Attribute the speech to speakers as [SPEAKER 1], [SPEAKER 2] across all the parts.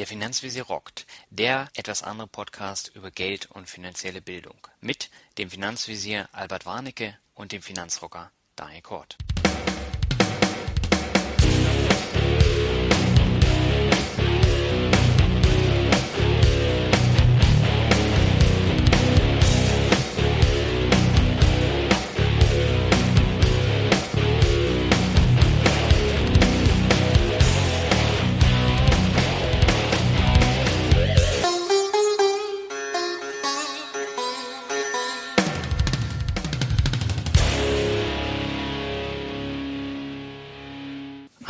[SPEAKER 1] Der Finanzvisier rockt, der etwas andere Podcast über Geld und finanzielle Bildung mit dem Finanzvisier Albert Warnecke und dem Finanzrocker Daniel Kort.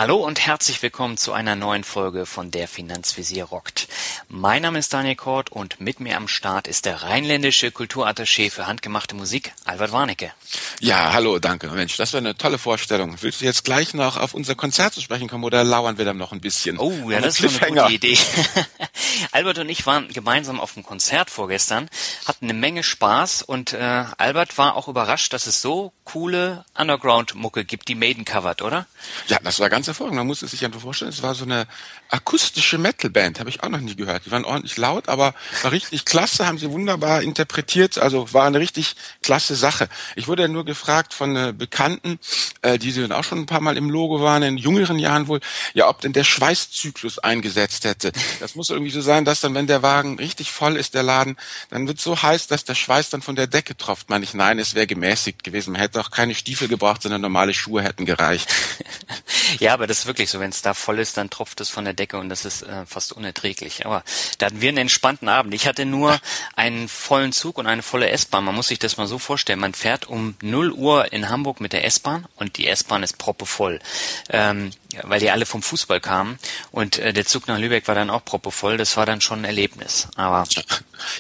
[SPEAKER 1] Hallo und herzlich willkommen zu einer neuen Folge von der Finanzvisier rockt. Mein Name ist Daniel Kort und mit mir am Start ist der rheinländische Kulturattaché für handgemachte Musik, Albert Warnecke.
[SPEAKER 2] Ja, hallo, danke. Mensch, das war eine tolle Vorstellung. Willst du jetzt gleich noch auf unser Konzert zu sprechen kommen oder lauern wir dann noch ein bisschen?
[SPEAKER 1] Oh, ja, das ist eine gute Idee. Albert und ich waren gemeinsam auf dem Konzert vorgestern, hatten eine Menge Spaß und äh, Albert war auch überrascht, dass es so coole Underground-Mucke gibt, die Maiden covert, oder?
[SPEAKER 2] Ja, das war ganz hervorragend. Man muss es sich einfach vorstellen, es war so eine akustische Metal-Band, habe ich auch noch nie gehört. Die waren ordentlich laut, aber war richtig klasse, haben sie wunderbar interpretiert, also war eine richtig klasse Sache. Ich wurde ja nur gefragt von äh, Bekannten, äh, die sie auch schon ein paar Mal im Logo waren, in jüngeren Jahren wohl, ja, ob denn der Schweißzyklus eingesetzt hätte. Das muss irgendwie so sein, dass dann, wenn der Wagen richtig voll ist, der Laden, dann wird so heiß, dass der Schweiß dann von der Decke tropft. Meine ich, nein, es wäre gemäßigt gewesen. Man hätte auch keine Stiefel gebraucht, sondern normale Schuhe hätten gereicht.
[SPEAKER 1] ja, aber das ist wirklich so. Wenn es da voll ist, dann tropft es von der Decke und das ist äh, fast unerträglich. Aber da hatten wir einen entspannten Abend. Ich hatte nur einen vollen Zug und eine volle S-Bahn. Man muss sich das mal so vorstellen. Man fährt um 0 Uhr in Hamburg mit der S-Bahn und die S-Bahn ist proppevoll. Ähm, weil die alle vom Fußball kamen und äh, der Zug nach Lübeck war dann auch proppevoll. Das war dann schon ein Erlebnis. Aber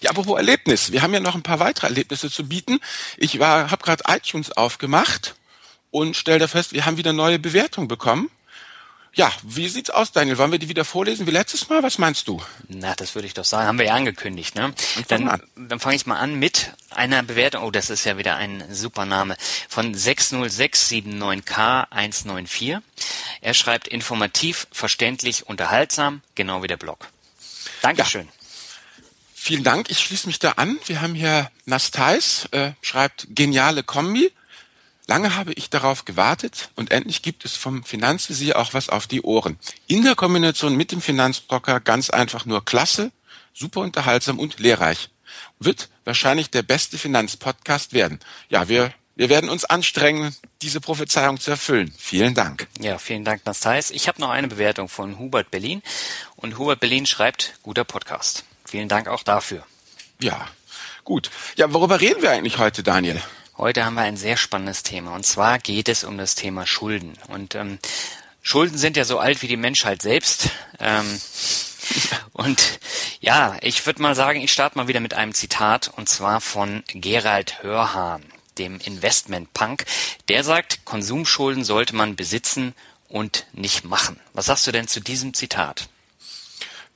[SPEAKER 2] ja, apropos Erlebnis. Wir haben ja noch ein paar weitere Erlebnisse zu bieten. Ich war, habe gerade iTunes aufgemacht und stelle da fest, wir haben wieder neue Bewertungen bekommen. Ja, wie sieht's aus, Daniel? Wollen wir die wieder vorlesen wie letztes Mal? Was meinst du?
[SPEAKER 1] Na, das würde ich doch sagen. Haben wir ja angekündigt, ne? Dann, dann fange ich mal an mit einer Bewertung. Oh, das ist ja wieder ein super Name. Von 60679K194. Er schreibt informativ, verständlich, unterhaltsam, genau wie der Blog. Dankeschön. Ja.
[SPEAKER 2] Vielen Dank. Ich schließe mich da an. Wir haben hier Nastais, äh, schreibt geniale Kombi. Lange habe ich darauf gewartet und endlich gibt es vom Finanzvisier auch was auf die Ohren. In der Kombination mit dem Finanzbrocker ganz einfach nur klasse, super unterhaltsam und lehrreich. Wird wahrscheinlich der beste Finanzpodcast werden. Ja, wir wir werden uns anstrengen, diese Prophezeiung zu erfüllen. Vielen Dank.
[SPEAKER 1] Ja, vielen Dank, Nastais. Ich habe noch eine Bewertung von Hubert Berlin und Hubert Berlin schreibt, guter Podcast. Vielen Dank auch dafür.
[SPEAKER 2] Ja, gut. Ja, worüber reden wir eigentlich heute, Daniel?
[SPEAKER 1] Heute haben wir ein sehr spannendes Thema und zwar geht es um das Thema Schulden. Und ähm, Schulden sind ja so alt wie die Menschheit selbst. Ähm, und ja, ich würde mal sagen, ich starte mal wieder mit einem Zitat und zwar von Gerald Hörhahn, dem Investment-Punk. Der sagt, Konsumschulden sollte man besitzen und nicht machen. Was sagst du denn zu diesem Zitat?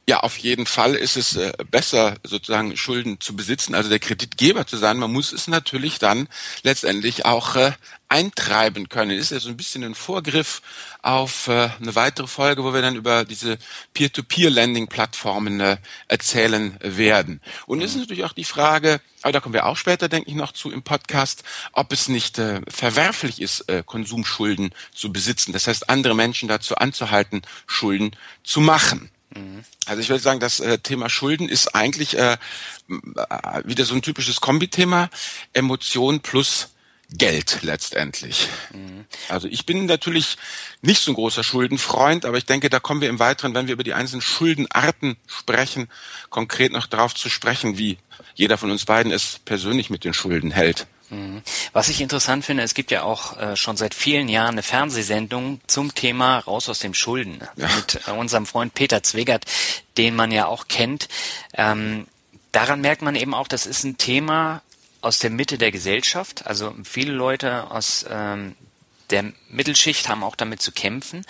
[SPEAKER 2] Ja, auf jeden Fall ist es äh, besser, sozusagen Schulden zu besitzen, also der Kreditgeber zu sein. Man muss es natürlich dann letztendlich auch äh, eintreiben können. Ist ja so ein bisschen ein Vorgriff auf äh, eine weitere Folge, wo wir dann über diese Peer-to-Peer-Lending-Plattformen äh, erzählen werden. Und es ist natürlich auch die Frage, aber da kommen wir auch später, denke ich, noch zu im Podcast, ob es nicht äh, verwerflich ist, äh, Konsumschulden zu besitzen. Das heißt, andere Menschen dazu anzuhalten, Schulden zu machen. Also ich würde sagen, das äh, Thema Schulden ist eigentlich äh, wieder so ein typisches Kombithema, Emotion plus Geld letztendlich. Mhm. Also ich bin natürlich nicht so ein großer Schuldenfreund, aber ich denke, da kommen wir im Weiteren, wenn wir über die einzelnen Schuldenarten sprechen, konkret noch darauf zu sprechen, wie jeder von uns beiden es persönlich mit den Schulden hält.
[SPEAKER 1] Mhm. Was ich interessant finde, es gibt ja auch äh, schon seit vielen Jahren eine Fernsehsendung zum Thema Raus aus dem Schulden ja. mit äh, unserem Freund Peter Zwegert, den man ja auch kennt. Ähm, daran merkt man eben auch, das ist ein Thema aus der Mitte der Gesellschaft. Also viele Leute aus ähm, der Mittelschicht haben auch damit zu kämpfen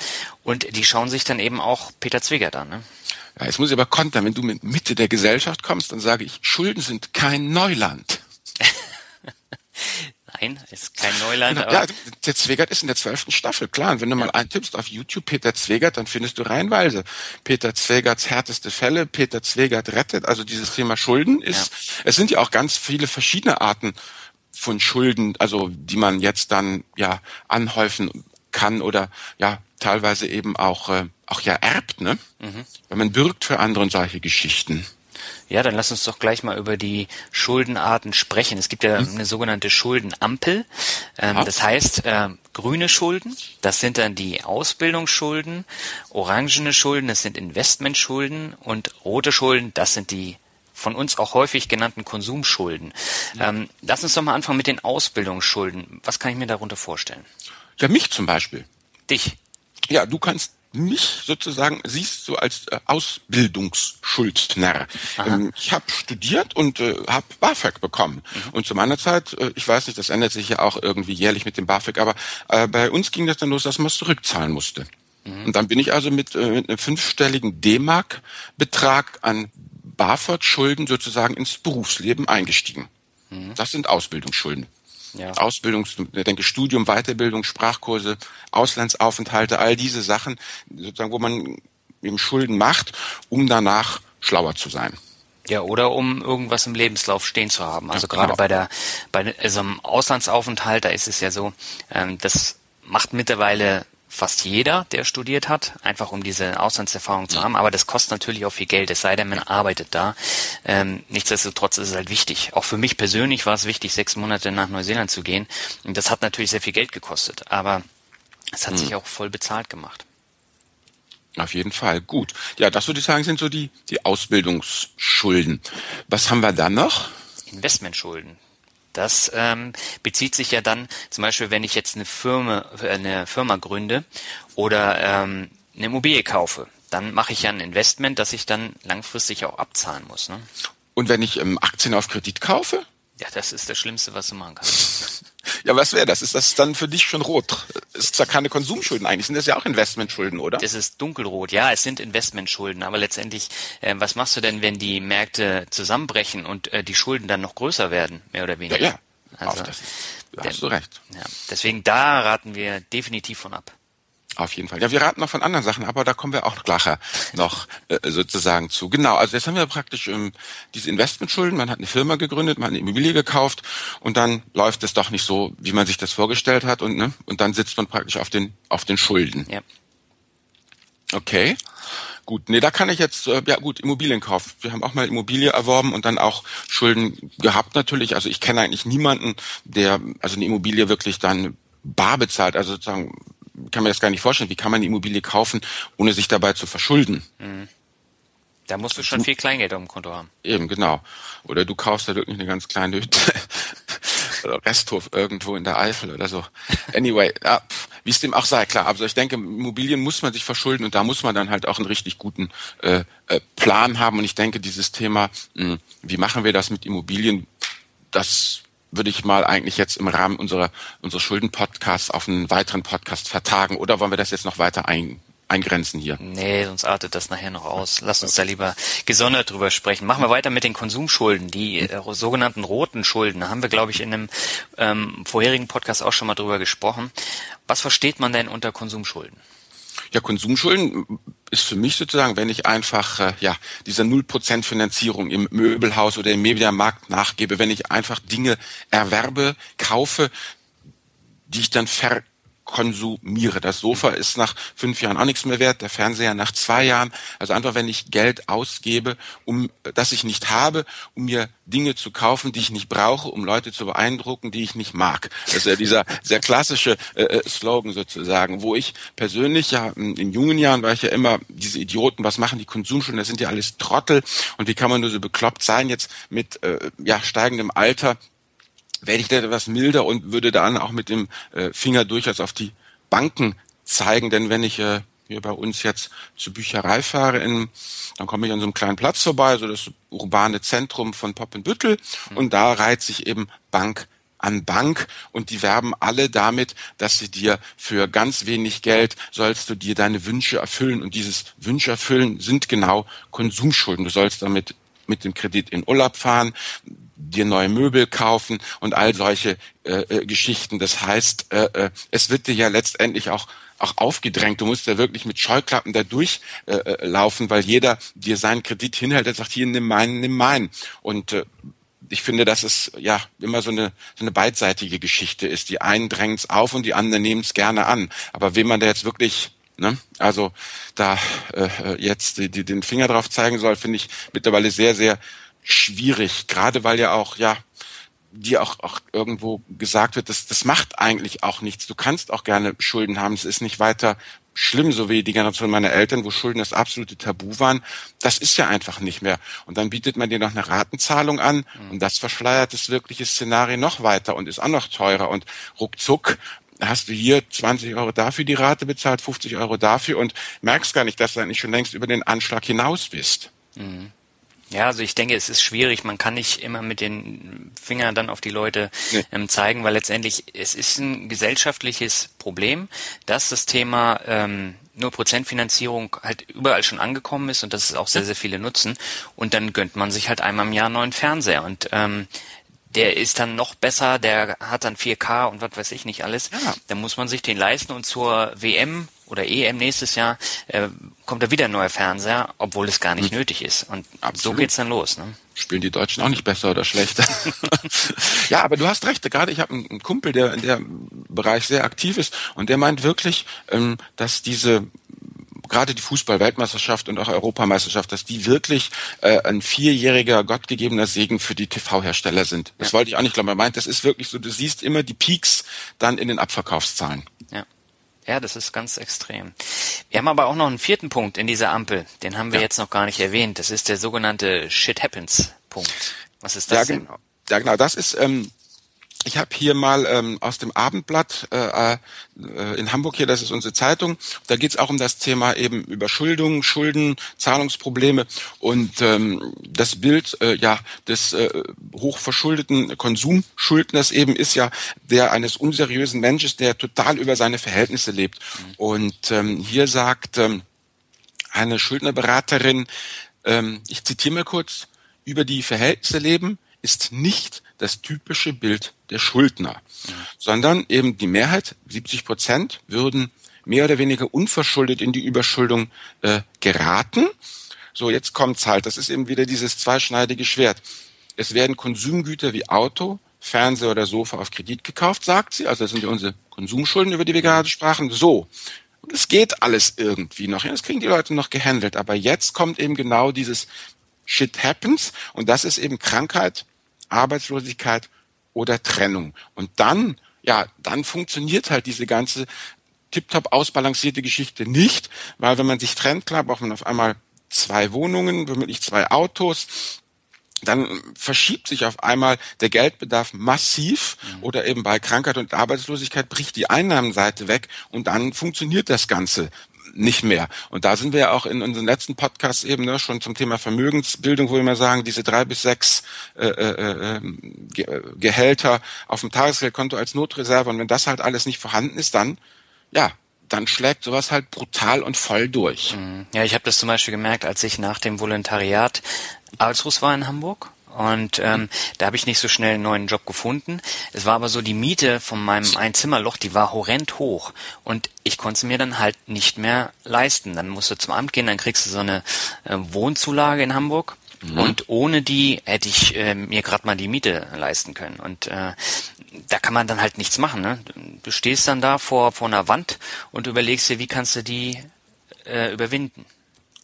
[SPEAKER 1] und die schauen sich dann eben auch Peter Zwegert an. Ne?
[SPEAKER 2] Ja, jetzt muss ich aber kontern, wenn du mit Mitte der Gesellschaft kommst, dann sage ich, Schulden sind kein Neuland.
[SPEAKER 1] Nein, ist kein Neuland.
[SPEAKER 2] Genau. Ja, der Zwegert ist in der zwölften Staffel, klar. Und wenn du ja. mal eintippst auf YouTube Peter Zwegert, dann findest du reihenweise Peter Zwegerts härteste Fälle, Peter Zwegert rettet. Also dieses Thema Schulden ist, ja. es sind ja auch ganz viele verschiedene Arten von Schulden, also die man jetzt dann ja anhäufen kann oder ja teilweise eben auch äh, auch ja erbt, ne? Mhm. Wenn man bürgt für andere und solche Geschichten.
[SPEAKER 1] Ja, dann lass uns doch gleich mal über die Schuldenarten sprechen. Es gibt ja mhm. eine sogenannte Schuldenampel. Ähm, das heißt, äh, grüne Schulden, das sind dann die Ausbildungsschulden, orangene Schulden, das sind Investmentschulden und rote Schulden, das sind die von uns auch häufig genannten Konsumschulden. Ähm, lass uns doch mal anfangen mit den Ausbildungsschulden. Was kann ich mir darunter vorstellen?
[SPEAKER 2] Ja, mich zum Beispiel.
[SPEAKER 1] Dich?
[SPEAKER 2] Ja, du kannst mich sozusagen siehst du als äh, Ausbildungsschuldner. Ähm, ich habe studiert und äh, habe BAföG bekommen. Mhm. Und zu meiner Zeit, äh, ich weiß nicht, das ändert sich ja auch irgendwie jährlich mit dem BAföG, aber äh, bei uns ging das dann los, dass man es zurückzahlen musste. Mhm. Und dann bin ich also mit, äh, mit einem fünfstelligen D-Mark-Betrag an BAföG-Schulden sozusagen ins Berufsleben eingestiegen. Mhm. Das sind Ausbildungsschulden. Ja. Ausbildungs, ich denke Studium, Weiterbildung, Sprachkurse, Auslandsaufenthalte, all diese Sachen, sozusagen, wo man eben Schulden macht, um danach schlauer zu sein.
[SPEAKER 1] Ja, oder um irgendwas im Lebenslauf stehen zu haben. Also ja, gerade genau. bei der bei so einem Auslandsaufenthalt, da ist es ja so, ähm, das macht mittlerweile fast jeder, der studiert hat, einfach um diese Auslandserfahrung zu haben. Aber das kostet natürlich auch viel Geld, es sei denn, man arbeitet da. Ähm, nichtsdestotrotz ist es halt wichtig. Auch für mich persönlich war es wichtig, sechs Monate nach Neuseeland zu gehen. Und das hat natürlich sehr viel Geld gekostet. Aber es hat hm. sich auch voll bezahlt gemacht.
[SPEAKER 2] Auf jeden Fall. Gut. Ja, das würde ich sagen, sind so die, die Ausbildungsschulden. Was haben wir dann noch?
[SPEAKER 1] Investmentschulden. Das ähm, bezieht sich ja dann zum Beispiel, wenn ich jetzt eine Firma, eine Firma gründe oder ähm, eine Immobilie kaufe, dann mache ich ja ein Investment, das ich dann langfristig auch abzahlen muss. Ne?
[SPEAKER 2] Und wenn ich ähm, Aktien auf Kredit kaufe?
[SPEAKER 1] Ja, das ist das Schlimmste, was du machen kannst.
[SPEAKER 2] Ja, was wäre das? Ist das dann für dich schon rot? Ist zwar keine Konsumschulden eigentlich, sind das ja auch Investmentschulden, oder?
[SPEAKER 1] Das ist dunkelrot, ja, es sind Investmentschulden, aber letztendlich, äh, was machst du denn, wenn die Märkte zusammenbrechen und äh, die Schulden dann noch größer werden, mehr oder weniger?
[SPEAKER 2] Ja, ja. Also, das, da hast du recht.
[SPEAKER 1] Ja, deswegen da raten wir definitiv von ab.
[SPEAKER 2] Auf jeden Fall. Ja, wir raten noch von anderen Sachen, aber da kommen wir auch gleich noch äh, sozusagen zu. Genau, also jetzt haben wir praktisch ähm, diese Investmentschulden. Man hat eine Firma gegründet, man hat eine Immobilie gekauft und dann läuft es doch nicht so, wie man sich das vorgestellt hat und ne, und dann sitzt man praktisch auf den auf den Schulden. Ja. Okay. Gut, nee, da kann ich jetzt, äh, ja gut, Immobilienkauf. Wir haben auch mal Immobilie erworben und dann auch Schulden gehabt natürlich. Also ich kenne eigentlich niemanden, der also eine Immobilie wirklich dann bar bezahlt, also sozusagen kann mir das gar nicht vorstellen. Wie kann man eine Immobilie kaufen, ohne sich dabei zu verschulden? Mhm.
[SPEAKER 1] Da musst du schon du, viel Kleingeld auf dem Konto haben.
[SPEAKER 2] Eben, genau. Oder du kaufst da wirklich eine ganz kleine Hütte. oder Resthof irgendwo in der Eifel oder so. Anyway, ja, wie es dem auch sei, klar. Also ich denke, Immobilien muss man sich verschulden und da muss man dann halt auch einen richtig guten äh, äh, Plan haben. Und ich denke, dieses Thema, mh, wie machen wir das mit Immobilien, das würde ich mal eigentlich jetzt im Rahmen unserer, unserer Schulden-Podcasts auf einen weiteren Podcast vertagen oder wollen wir das jetzt noch weiter ein, eingrenzen hier?
[SPEAKER 1] Nee, sonst artet das nachher noch aus. Lass uns da lieber gesondert drüber sprechen. Machen wir weiter mit den Konsumschulden. Die äh, sogenannten roten Schulden, da haben wir, glaube ich, in einem ähm, vorherigen Podcast auch schon mal drüber gesprochen. Was versteht man denn unter Konsumschulden?
[SPEAKER 2] Ja, Konsumschulden ist für mich sozusagen, wenn ich einfach äh, ja dieser null Prozent Finanzierung im Möbelhaus oder im Mediamarkt nachgebe, wenn ich einfach Dinge erwerbe, kaufe, die ich dann ver konsumiere. Das Sofa ist nach fünf Jahren auch nichts mehr wert, der Fernseher nach zwei Jahren. Also einfach, wenn ich Geld ausgebe, um das ich nicht habe, um mir Dinge zu kaufen, die ich nicht brauche, um Leute zu beeindrucken, die ich nicht mag. Das ist ja dieser sehr klassische äh, äh Slogan sozusagen, wo ich persönlich ja in jungen Jahren war ich ja immer diese Idioten, was machen die Konsumschulen, das sind ja alles Trottel und wie kann man nur so bekloppt sein jetzt mit äh, ja steigendem Alter werde ich da etwas milder und würde dann auch mit dem äh, Finger durchaus auf die Banken zeigen, denn wenn ich äh, hier bei uns jetzt zur Bücherei fahre, in, dann komme ich an so einem kleinen Platz vorbei, so das urbane Zentrum von Poppenbüttel. Mhm. und da reiht sich eben Bank an Bank. Und die werben alle damit, dass sie dir für ganz wenig Geld sollst du dir deine Wünsche erfüllen. Und dieses Wünsche erfüllen sind genau Konsumschulden. Du sollst damit mit dem Kredit in Urlaub fahren dir neue Möbel kaufen und all solche äh, äh, Geschichten. Das heißt, äh, äh, es wird dir ja letztendlich auch auch aufgedrängt. Du musst ja wirklich mit Scheuklappen da durchlaufen, äh, weil jeder dir seinen Kredit hinhält, der sagt, hier, nimm meinen, nimm meinen. Und äh, ich finde, dass es ja immer so eine, so eine beidseitige Geschichte ist. Die einen drängen es auf und die anderen nehmen es gerne an. Aber wem man da jetzt wirklich Ne? Also da äh, jetzt die, die, den Finger drauf zeigen soll, finde ich mittlerweile sehr, sehr schwierig. Gerade weil ja auch, ja, dir auch, auch irgendwo gesagt wird, das, das macht eigentlich auch nichts. Du kannst auch gerne Schulden haben. Es ist nicht weiter schlimm, so wie die Generation meiner Eltern, wo Schulden das absolute Tabu waren. Das ist ja einfach nicht mehr. Und dann bietet man dir noch eine Ratenzahlung an mhm. und das verschleiert das wirkliche Szenario noch weiter und ist auch noch teurer. Und ruckzuck hast du hier 20 Euro dafür die Rate bezahlt, 50 Euro dafür und merkst gar nicht, dass du eigentlich schon längst über den Anschlag hinaus bist.
[SPEAKER 1] Mhm. Ja, also ich denke, es ist schwierig. Man kann nicht immer mit den Fingern dann auf die Leute nee. ähm, zeigen, weil letztendlich es ist ein gesellschaftliches Problem, dass das Thema ähm, nur Prozentfinanzierung halt überall schon angekommen ist und dass es auch sehr, sehr viele nutzen. Und dann gönnt man sich halt einmal im Jahr einen neuen Fernseher. Und ähm, der ist dann noch besser, der hat dann 4K und was weiß ich nicht alles. Ja. Dann muss man sich den leisten und zur WM oder EM nächstes Jahr äh, kommt da wieder ein neuer Fernseher, obwohl es gar nicht mhm. nötig ist. Und Absolut. so geht's dann los. Ne?
[SPEAKER 2] Spielen die Deutschen auch nicht besser oder schlechter? ja, aber du hast recht. Gerade ich habe einen Kumpel, der in dem Bereich sehr aktiv ist und der meint wirklich, ähm, dass diese gerade die Fußball-Weltmeisterschaft und auch Europameisterschaft, dass die wirklich äh, ein vierjähriger gottgegebener Segen für die TV-Hersteller sind. Das ja. wollte ich auch nicht glauben. Er meint, das ist wirklich so, du siehst immer die Peaks dann in den Abverkaufszahlen.
[SPEAKER 1] Ja. Das ist ganz extrem. Wir haben aber auch noch einen vierten Punkt in dieser Ampel. Den haben wir ja. jetzt noch gar nicht erwähnt. Das ist der sogenannte Shit Happens Punkt. Was ist das?
[SPEAKER 2] Ja, genau. Ja, genau. Das ist ähm, ich habe hier mal ähm, aus dem Abendblatt äh, äh, in Hamburg hier, das ist unsere Zeitung, da geht es auch um das Thema eben Überschuldung, Schulden, Zahlungsprobleme und ähm, das Bild äh, ja des äh, hochverschuldeten Konsumschuldners eben ist ja der eines unseriösen Menschen, der total über seine Verhältnisse lebt. Mhm. Und ähm, hier sagt ähm, eine Schuldnerberaterin, ähm, ich zitiere mal kurz, über die Verhältnisse leben ist nicht das typische Bild der Schuldner, sondern eben die Mehrheit, 70 Prozent, würden mehr oder weniger unverschuldet in die Überschuldung äh, geraten. So, jetzt kommt's halt. Das ist eben wieder dieses zweischneidige Schwert. Es werden Konsumgüter wie Auto, Fernseher oder Sofa auf Kredit gekauft, sagt sie. Also das sind ja unsere Konsumschulden, über die wir gerade sprachen. So. Und es geht alles irgendwie noch. Ja, das kriegen die Leute noch gehandelt. Aber jetzt kommt eben genau dieses Shit happens. Und das ist eben Krankheit, Arbeitslosigkeit oder Trennung. Und dann, ja, dann funktioniert halt diese ganze tiptop ausbalancierte Geschichte nicht, weil wenn man sich trennt, klar, braucht man auf einmal zwei Wohnungen, womöglich zwei Autos, dann verschiebt sich auf einmal der Geldbedarf massiv mhm. oder eben bei Krankheit und Arbeitslosigkeit bricht die Einnahmenseite weg und dann funktioniert das Ganze nicht mehr. Und da sind wir ja auch in unseren letzten Podcasts eben ne, schon zum Thema Vermögensbildung, wo wir immer sagen, diese drei bis sechs äh, äh, ähm, Ge Gehälter auf dem Tagesgeldkonto als Notreserve. Und wenn das halt alles nicht vorhanden ist, dann ja, dann schlägt sowas halt brutal und voll durch.
[SPEAKER 1] Mhm. Ja, ich habe das zum Beispiel gemerkt, als ich nach dem Volontariat arbeitslos war in Hamburg und ähm, da habe ich nicht so schnell einen neuen Job gefunden. Es war aber so, die Miete von meinem Einzimmerloch, die war horrend hoch. Und ich konnte sie mir dann halt nicht mehr leisten. Dann musst du zum Amt gehen, dann kriegst du so eine äh, Wohnzulage in Hamburg. Mhm. Und ohne die hätte ich äh, mir gerade mal die Miete leisten können. Und äh, da kann man dann halt nichts machen. Ne? Du stehst dann da vor, vor einer Wand und überlegst dir, wie kannst du die äh, überwinden.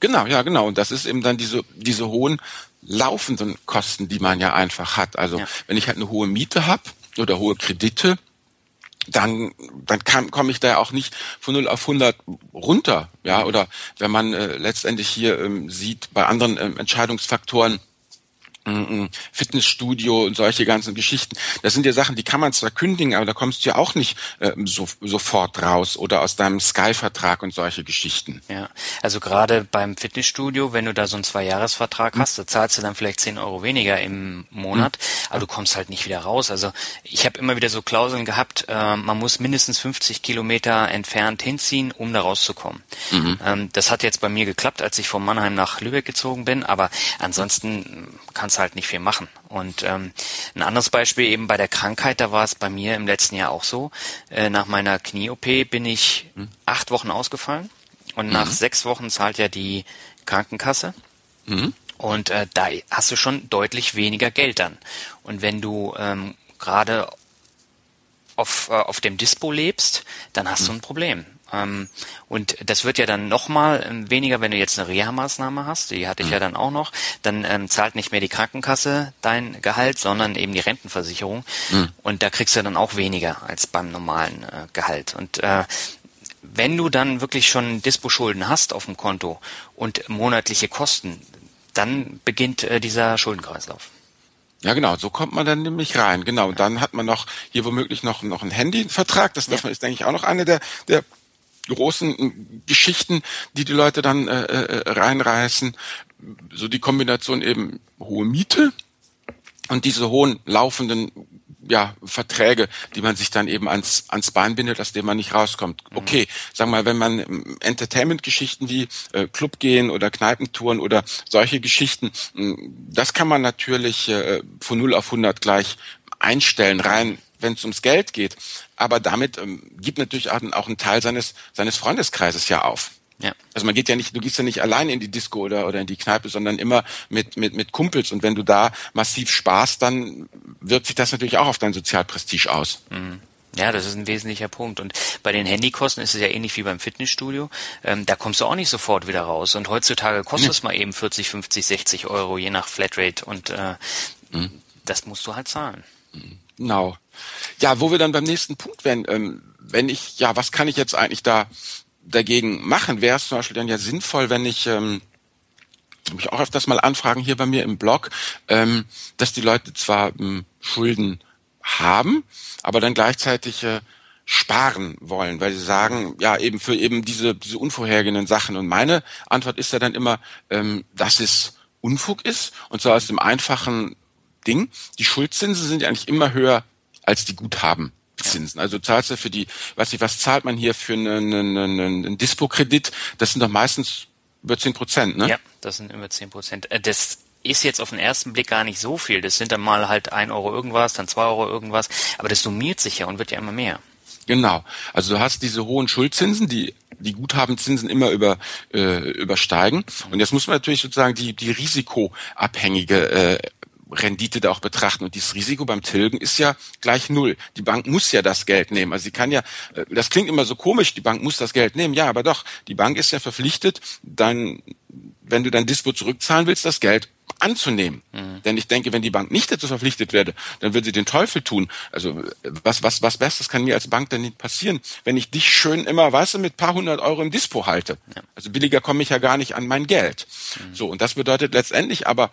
[SPEAKER 2] Genau, ja, genau. Und das ist eben dann diese, diese hohen laufenden Kosten, die man ja einfach hat. Also ja. wenn ich halt eine hohe Miete habe oder hohe Kredite, dann, dann kann, komme ich da ja auch nicht von 0 auf 100 runter. Ja, oder wenn man äh, letztendlich hier ähm, sieht, bei anderen ähm, Entscheidungsfaktoren, Fitnessstudio und solche ganzen Geschichten. Das sind ja Sachen, die kann man zwar kündigen, aber da kommst du ja auch nicht äh, so, sofort raus oder aus deinem Sky-Vertrag und solche Geschichten.
[SPEAKER 1] Ja, also gerade beim Fitnessstudio, wenn du da so einen Zwei-Jahres-Vertrag hm. hast, da zahlst du dann vielleicht zehn Euro weniger im Monat, hm. aber du kommst halt nicht wieder raus. Also ich habe immer wieder so Klauseln gehabt, äh, man muss mindestens 50 Kilometer entfernt hinziehen, um da rauszukommen. Mhm. Ähm, das hat jetzt bei mir geklappt, als ich von Mannheim nach Lübeck gezogen bin, aber ansonsten kann kannst halt nicht viel machen. Und ähm, ein anderes Beispiel eben bei der Krankheit, da war es bei mir im letzten Jahr auch so. Äh, nach meiner Knie-OP bin ich mhm. acht Wochen ausgefallen und mhm. nach sechs Wochen zahlt ja die Krankenkasse. Mhm. Und äh, da hast du schon deutlich weniger Geld dann. Und wenn du ähm, gerade auf, äh, auf dem Dispo lebst, dann hast mhm. du ein Problem. Ähm, und das wird ja dann nochmal ähm, weniger, wenn du jetzt eine Reha-Maßnahme hast, die hatte ich mhm. ja dann auch noch, dann ähm, zahlt nicht mehr die Krankenkasse dein Gehalt, sondern eben die Rentenversicherung. Mhm. Und da kriegst du dann auch weniger als beim normalen äh, Gehalt. Und äh, wenn du dann wirklich schon Dispo-Schulden hast auf dem Konto und monatliche Kosten, dann beginnt äh, dieser Schuldenkreislauf.
[SPEAKER 2] Ja, genau, so kommt man dann nämlich rein. Genau, und dann hat man noch hier womöglich noch, noch einen Handyvertrag. Das, das ist, denke ich, auch noch eine der, der großen äh, Geschichten, die die Leute dann äh, äh, reinreißen. So die Kombination eben hohe Miete und diese hohen laufenden ja, Verträge, die man sich dann eben ans, ans Bein bindet, aus dem man nicht rauskommt. Mhm. Okay, sagen wir mal, wenn man ähm, Entertainment-Geschichten wie äh, Club gehen oder Kneipentouren oder solche Geschichten, das kann man natürlich äh, von 0 auf 100 gleich einstellen, rein wenn es ums Geld geht. Aber damit ähm, gibt natürlich auch, auch einen Teil seines, seines Freundeskreises ja auf. Ja. Also man geht ja nicht, du gehst ja nicht allein in die Disco oder, oder in die Kneipe, sondern immer mit, mit, mit Kumpels. Und wenn du da massiv sparst, dann wirkt sich das natürlich auch auf dein Sozialprestige aus.
[SPEAKER 1] Mhm. Ja, das ist ein wesentlicher Punkt. Und bei den Handykosten ist es ja ähnlich wie beim Fitnessstudio. Ähm, da kommst du auch nicht sofort wieder raus. Und heutzutage kostet nee. es mal eben 40, 50, 60 Euro, je nach Flatrate. Und äh, mhm. das musst du halt zahlen.
[SPEAKER 2] Genau. Ja, wo wir dann beim nächsten Punkt wären, ähm, wenn ich, ja, was kann ich jetzt eigentlich da dagegen machen? Wäre es zum Beispiel dann ja sinnvoll, wenn ich ähm, mich auch öfters mal anfragen hier bei mir im Blog, ähm, dass die Leute zwar ähm, Schulden haben, aber dann gleichzeitig äh, sparen wollen, weil sie sagen, ja, eben für eben diese, diese unvorhergehenden Sachen. Und meine Antwort ist ja dann immer, ähm, dass es Unfug ist, und zwar aus dem einfachen Ding. Die Schuldzinsen sind ja eigentlich immer höher als die Guthabenzinsen. Also zahlst du für die, weiß ich, was zahlt man hier für einen, einen, einen Dispo-Kredit? Das sind doch meistens über zehn Prozent, ne?
[SPEAKER 1] Ja, das sind über zehn Prozent. Äh, das ist jetzt auf den ersten Blick gar nicht so viel. Das sind dann mal halt ein Euro irgendwas, dann zwei Euro irgendwas. Aber das summiert sich ja und wird ja immer mehr.
[SPEAKER 2] Genau. Also du hast diese hohen Schuldzinsen, die die Guthabenzinsen immer über, äh, übersteigen. Und jetzt muss man natürlich sozusagen die, die risikoabhängige äh, Rendite da auch betrachten. Und dieses Risiko beim Tilgen ist ja gleich null. Die Bank muss ja das Geld nehmen. Also sie kann ja, äh, das klingt immer so komisch, die Bank muss das Geld nehmen. Ja, aber doch, die Bank ist ja verpflichtet, dann, wenn du dein Dispo zurückzahlen willst, das Geld anzunehmen. Mhm. Denn ich denke, wenn die Bank nicht dazu verpflichtet werde, dann würde sie den Teufel tun. Also was, was, was Besseres kann mir als Bank denn nicht passieren, wenn ich dich schön immer, weißt du, mit paar hundert Euro im Dispo halte. Ja. Also billiger komme ich ja gar nicht an mein Geld. Mhm. So, und das bedeutet letztendlich aber,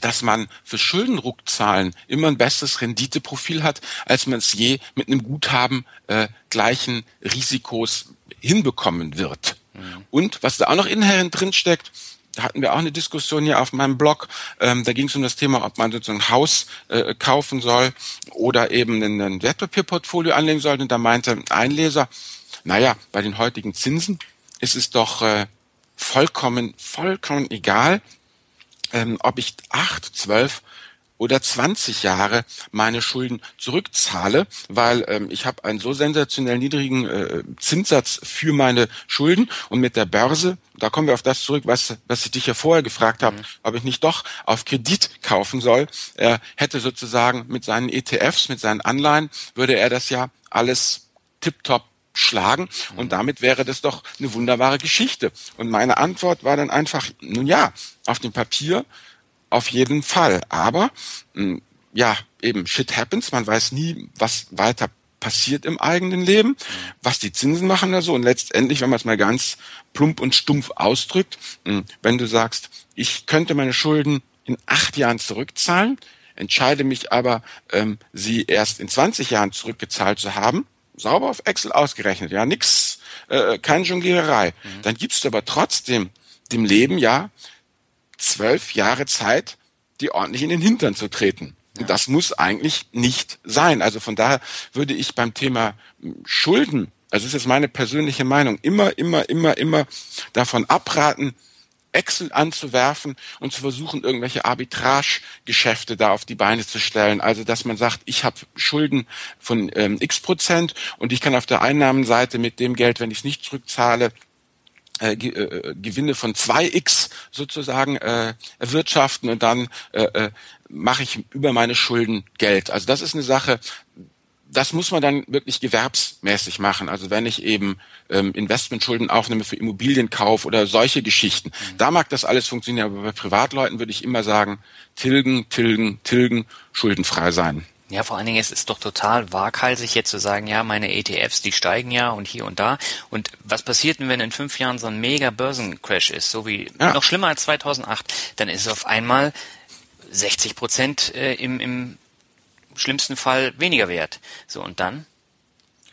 [SPEAKER 2] dass man für Schuldenrückzahlen immer ein besseres Renditeprofil hat, als man es je mit einem Guthaben äh, gleichen Risikos hinbekommen wird. Mhm. Und was da auch noch inhärent drinsteckt, da hatten wir auch eine Diskussion hier auf meinem Blog. Ähm, da ging es um das Thema, ob man sozusagen ein Haus äh, kaufen soll oder eben ein Wertpapierportfolio anlegen soll. Und da meinte ein Leser, naja, bei den heutigen Zinsen ist es doch äh, vollkommen, vollkommen egal, ähm, ob ich acht, zwölf oder 20 Jahre meine Schulden zurückzahle, weil ähm, ich habe einen so sensationell niedrigen äh, Zinssatz für meine Schulden und mit der Börse, da kommen wir auf das zurück, was, was ich dich ja vorher gefragt habe, mhm. ob ich nicht doch auf Kredit kaufen soll, er hätte sozusagen mit seinen ETFs, mit seinen Anleihen, würde er das ja alles tiptop schlagen und mhm. damit wäre das doch eine wunderbare Geschichte. Und meine Antwort war dann einfach, nun ja, auf dem Papier auf jeden Fall. Aber hm, ja, eben shit happens. Man weiß nie, was weiter passiert im eigenen Leben, mhm. was die Zinsen machen da so. Und letztendlich, wenn man es mal ganz plump und stumpf ausdrückt, hm, wenn du sagst, ich könnte meine Schulden in acht Jahren zurückzahlen, entscheide mich aber, ähm, sie erst in 20 Jahren zurückgezahlt zu haben, sauber auf Excel ausgerechnet, ja, nix, äh, keine Jongliererei. Mhm. Dann gibst du aber trotzdem dem Leben ja zwölf Jahre Zeit, die ordentlich in den Hintern zu treten. Und das muss eigentlich nicht sein. Also von daher würde ich beim Thema Schulden, also das ist jetzt meine persönliche Meinung, immer, immer, immer, immer davon abraten, Excel anzuwerfen und zu versuchen, irgendwelche Arbitrage-Geschäfte da auf die Beine zu stellen. Also dass man sagt, ich habe Schulden von ähm, x Prozent und ich kann auf der Einnahmenseite mit dem Geld, wenn ich es nicht zurückzahle, äh, äh, Gewinne von 2x sozusagen äh, erwirtschaften und dann äh, äh, mache ich über meine Schulden Geld. Also das ist eine Sache, das muss man dann wirklich gewerbsmäßig machen. Also wenn ich eben ähm, Investmentschulden aufnehme für Immobilienkauf oder solche Geschichten, mhm. da mag das alles funktionieren. Aber bei Privatleuten würde ich immer sagen, tilgen, tilgen, tilgen, schuldenfrei sein.
[SPEAKER 1] Ja, vor allen Dingen, es ist doch total waghalsig jetzt zu sagen, ja, meine ETFs, die steigen ja und hier und da. Und was passiert denn, wenn in fünf Jahren so ein mega Börsencrash ist, so wie ja. noch schlimmer als 2008? Dann ist es auf einmal 60 Prozent äh, im, im schlimmsten Fall weniger wert. So, und dann?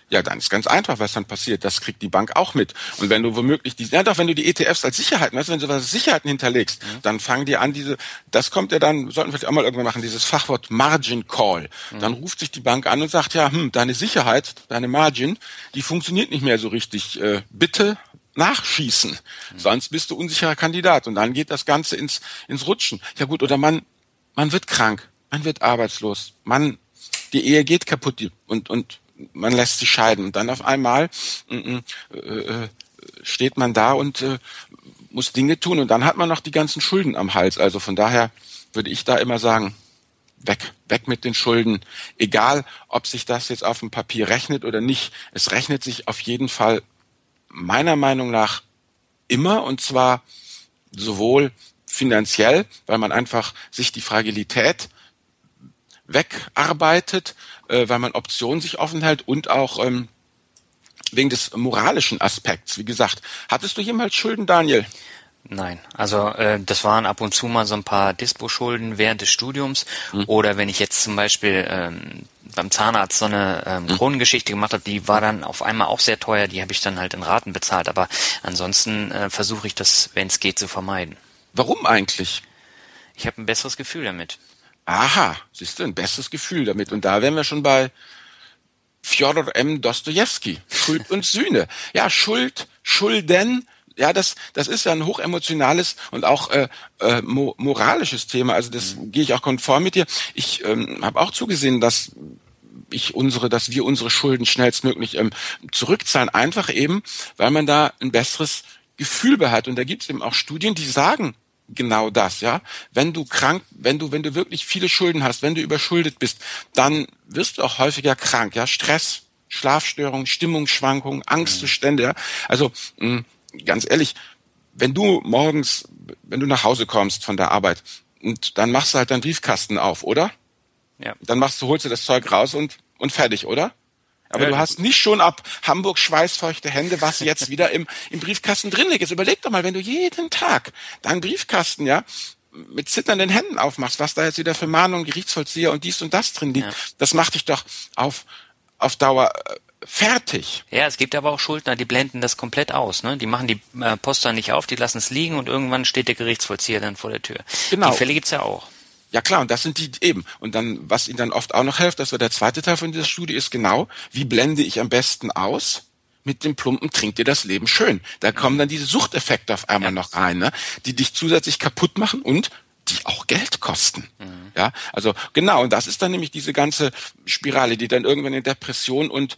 [SPEAKER 2] Ja, dann ist ganz einfach, was dann passiert. Das kriegt die Bank auch mit. Und wenn du womöglich die, ja doch, wenn du die ETFs als Sicherheiten, weißt du, wenn du was Sicherheiten hinterlegst, mhm. dann fangen die an, diese, das kommt ja dann, sollten wir vielleicht auch mal irgendwann machen, dieses Fachwort Margin Call. Mhm. Dann ruft sich die Bank an und sagt, ja, hm, deine Sicherheit, deine Margin, die funktioniert nicht mehr so richtig. Äh, bitte nachschießen. Mhm. Sonst bist du unsicherer Kandidat. Und dann geht das Ganze ins, ins Rutschen. Ja gut, oder man, man wird krank man wird arbeitslos, man, die Ehe geht kaputt und, und man lässt sich scheiden. Und dann auf einmal äh, äh, steht man da und äh, muss Dinge tun. Und dann hat man noch die ganzen Schulden am Hals. Also von daher würde ich da immer sagen, weg, weg mit den Schulden. Egal, ob sich das jetzt auf dem Papier rechnet oder nicht. Es rechnet sich auf jeden Fall meiner Meinung nach immer und zwar sowohl finanziell, weil man einfach sich die Fragilität wegarbeitet, äh, weil man Optionen sich offen hält und auch ähm, wegen des moralischen Aspekts. Wie gesagt, hattest du jemals Schulden, Daniel?
[SPEAKER 1] Nein, also äh, das waren ab und zu mal so ein paar Dispo-Schulden während des Studiums mhm. oder wenn ich jetzt zum Beispiel ähm, beim Zahnarzt so eine ähm, mhm. Kronengeschichte gemacht habe, die war dann auf einmal auch sehr teuer, die habe ich dann halt in Raten bezahlt, aber ansonsten äh, versuche ich das, wenn es geht, zu vermeiden.
[SPEAKER 2] Warum eigentlich?
[SPEAKER 1] Ich habe ein besseres Gefühl damit.
[SPEAKER 2] Aha, siehst du, ein besseres Gefühl damit. Und da wären wir schon bei Fjodor M. Dostoevsky. Schuld und Sühne. Ja, Schuld, Schulden, ja, das, das ist ja ein hochemotionales und auch äh, äh, mo moralisches Thema. Also das mhm. gehe ich auch konform mit dir. Ich ähm, habe auch zugesehen, dass ich unsere, dass wir unsere Schulden schnellstmöglich ähm, zurückzahlen. Einfach eben, weil man da ein besseres Gefühl bei hat. Und da gibt es eben auch Studien, die sagen, genau das, ja. Wenn du krank, wenn du, wenn du wirklich viele Schulden hast, wenn du überschuldet bist, dann wirst du auch häufiger krank, ja. Stress, Schlafstörungen, Stimmungsschwankungen, Angstzustände, ja. Also, mh, ganz ehrlich, wenn du morgens, wenn du nach Hause kommst von der Arbeit und dann machst du halt deinen Briefkasten auf, oder? Ja. Dann machst du, holst du das Zeug raus und, und fertig, oder? Aber ja, du hast nicht schon ab Hamburg schweißfeuchte Hände, was jetzt wieder im, im Briefkasten drin liegt. Jetzt überleg doch mal, wenn du jeden Tag deinen Briefkasten, ja, mit zitternden Händen aufmachst, was da jetzt wieder für Mahnungen, Gerichtsvollzieher und dies und das drin liegt, ja. das macht dich doch auf, auf Dauer äh, fertig.
[SPEAKER 1] Ja, es gibt aber auch Schuldner, die blenden das komplett aus. Ne? Die machen die äh, Poster nicht auf, die lassen es liegen und irgendwann steht der Gerichtsvollzieher dann vor der Tür. Genau. Die Fälle gibt's ja auch.
[SPEAKER 2] Ja klar, und das sind die eben. Und dann, was ihnen dann oft auch noch hilft, das war der zweite Teil von dieser Studie, ist genau, wie blende ich am besten aus? Mit dem plumpen trinkt dir das Leben schön. Da kommen dann diese Suchteffekte auf einmal ja. noch rein, ne? die dich zusätzlich kaputt machen und die auch Geld kosten. Mhm. Ja, also genau, und das ist dann nämlich diese ganze Spirale, die dann irgendwann in Depression und,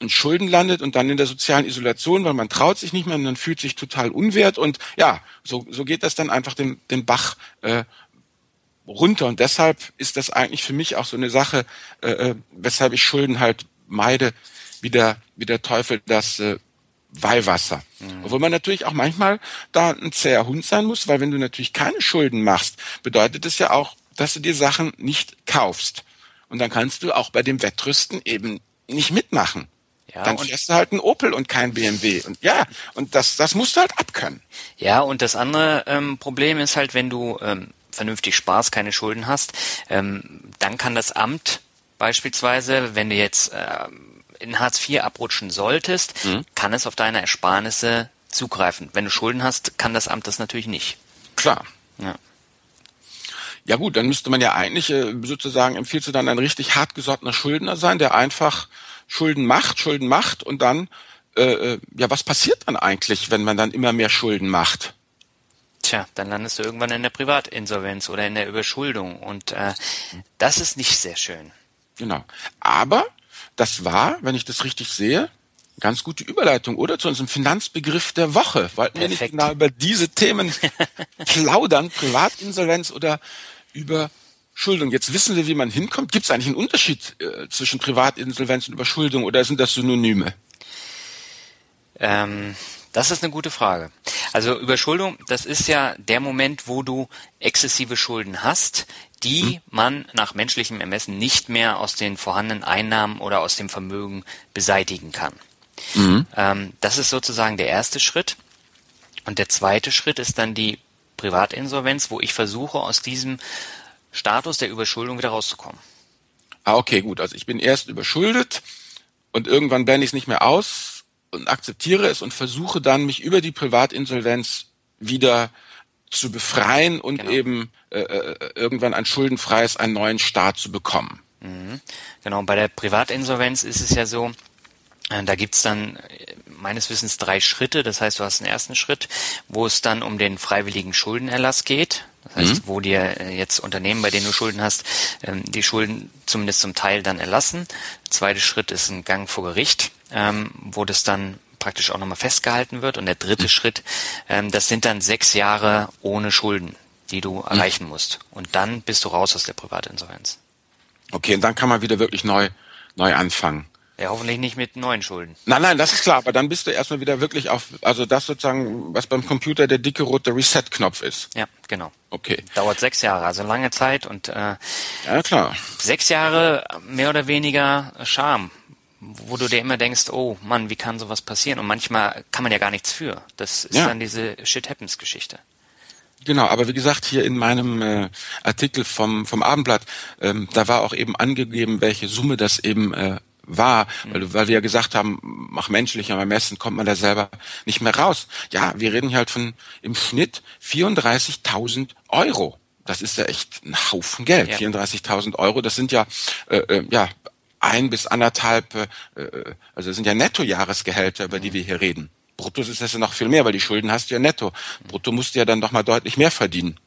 [SPEAKER 2] und Schulden landet und dann in der sozialen Isolation, weil man traut sich nicht mehr und man fühlt sich total unwert und ja, so, so geht das dann einfach den, den Bach äh, runter. Und deshalb ist das eigentlich für mich auch so eine Sache, äh, äh, weshalb ich Schulden halt meide, wie der, wie der Teufel das äh, Weihwasser. Mhm. Obwohl man natürlich auch manchmal da ein zäher Hund sein muss, weil wenn du natürlich keine Schulden machst, bedeutet es ja auch, dass du dir Sachen nicht kaufst. Und dann kannst du auch bei dem Wettrüsten eben nicht mitmachen. Ja, dann fährst du halt ein Opel und kein BMW. Und ja, und das, das musst du halt abkönnen.
[SPEAKER 1] Ja, und das andere ähm, Problem ist halt, wenn du ähm, vernünftig Spaß, keine Schulden hast, ähm, dann kann das Amt beispielsweise, wenn du jetzt äh, in Hartz IV abrutschen solltest, mhm. kann es auf deine Ersparnisse zugreifen. Wenn du Schulden hast, kann das Amt das natürlich nicht.
[SPEAKER 2] Klar. Ja. Ja gut, dann müsste man ja eigentlich äh, sozusagen empfiehlst du dann ein richtig hartgesottener Schuldner sein, der einfach Schulden macht, Schulden macht und dann äh, äh ja was passiert dann eigentlich, wenn man dann immer mehr Schulden macht?
[SPEAKER 1] Tja, dann landest du irgendwann in der Privatinsolvenz oder in der Überschuldung und äh, das ist nicht sehr schön.
[SPEAKER 2] Genau. Aber das war, wenn ich das richtig sehe, ganz gute Überleitung, oder? Zu unserem Finanzbegriff der Woche. Wollten wir nicht genau über diese Themen plaudern, Privatinsolvenz oder Überschuldung. Jetzt wissen wir, wie man hinkommt. Gibt es eigentlich einen Unterschied äh, zwischen Privatinsolvenz und Überschuldung oder sind das Synonyme?
[SPEAKER 1] Ähm, das ist eine gute Frage. Also Überschuldung, das ist ja der Moment, wo du exzessive Schulden hast, die hm. man nach menschlichem Ermessen nicht mehr aus den vorhandenen Einnahmen oder aus dem Vermögen beseitigen kann. Mhm. Ähm, das ist sozusagen der erste Schritt. Und der zweite Schritt ist dann die Privatinsolvenz, wo ich versuche, aus diesem Status der Überschuldung wieder rauszukommen.
[SPEAKER 2] Ah, okay, gut. Also ich bin erst überschuldet und irgendwann bände ich es nicht mehr aus und akzeptiere es und versuche dann, mich über die Privatinsolvenz wieder zu befreien und genau. eben äh, äh irgendwann ein schuldenfreies, einen neuen Start zu bekommen.
[SPEAKER 1] Mhm. Genau, bei der Privatinsolvenz ist es ja so, äh, da gibt's dann äh, meines Wissens drei Schritte. Das heißt, du hast einen ersten Schritt, wo es dann um den freiwilligen Schuldenerlass geht. Das heißt, mhm. wo dir äh, jetzt Unternehmen, bei denen du Schulden hast, ähm, die Schulden zumindest zum Teil dann erlassen. Der zweite Schritt ist ein Gang vor Gericht, ähm, wo das dann praktisch auch nochmal festgehalten wird. Und der dritte mhm. Schritt, ähm, das sind dann sechs Jahre ohne Schulden, die du mhm. erreichen musst. Und dann bist du raus aus der Privatinsolvenz.
[SPEAKER 2] Okay, und dann kann man wieder wirklich neu, neu anfangen.
[SPEAKER 1] Ja, hoffentlich nicht mit neuen Schulden.
[SPEAKER 2] Nein, nein, das ist klar, aber dann bist du erstmal wieder wirklich auf, also das sozusagen, was beim Computer der dicke rote Reset-Knopf ist.
[SPEAKER 1] Ja, genau.
[SPEAKER 2] Okay.
[SPEAKER 1] Dauert sechs Jahre, also lange Zeit und äh,
[SPEAKER 2] ja klar.
[SPEAKER 1] Sechs Jahre mehr oder weniger Scham, wo du dir immer denkst, oh Mann, wie kann sowas passieren? Und manchmal kann man ja gar nichts für. Das ist ja. dann diese Shit Happens Geschichte.
[SPEAKER 2] Genau, aber wie gesagt, hier in meinem äh, Artikel vom, vom Abendblatt, ähm, da war auch eben angegeben, welche Summe das eben äh, war, weil, weil wir ja gesagt haben, mach menschlich, aber messen kommt man da selber nicht mehr raus. Ja, wir reden hier halt von im Schnitt 34.000 Euro. Das ist ja echt ein Haufen Geld. Ja. 34.000 Euro, das sind ja, äh, äh, ja ein bis anderthalb, äh, äh, also das sind ja Nettojahresgehälter, über die wir hier reden. Brutto ist das ja noch viel mehr, weil die Schulden hast du ja netto. Brutto musst du ja dann doch mal deutlich mehr verdienen.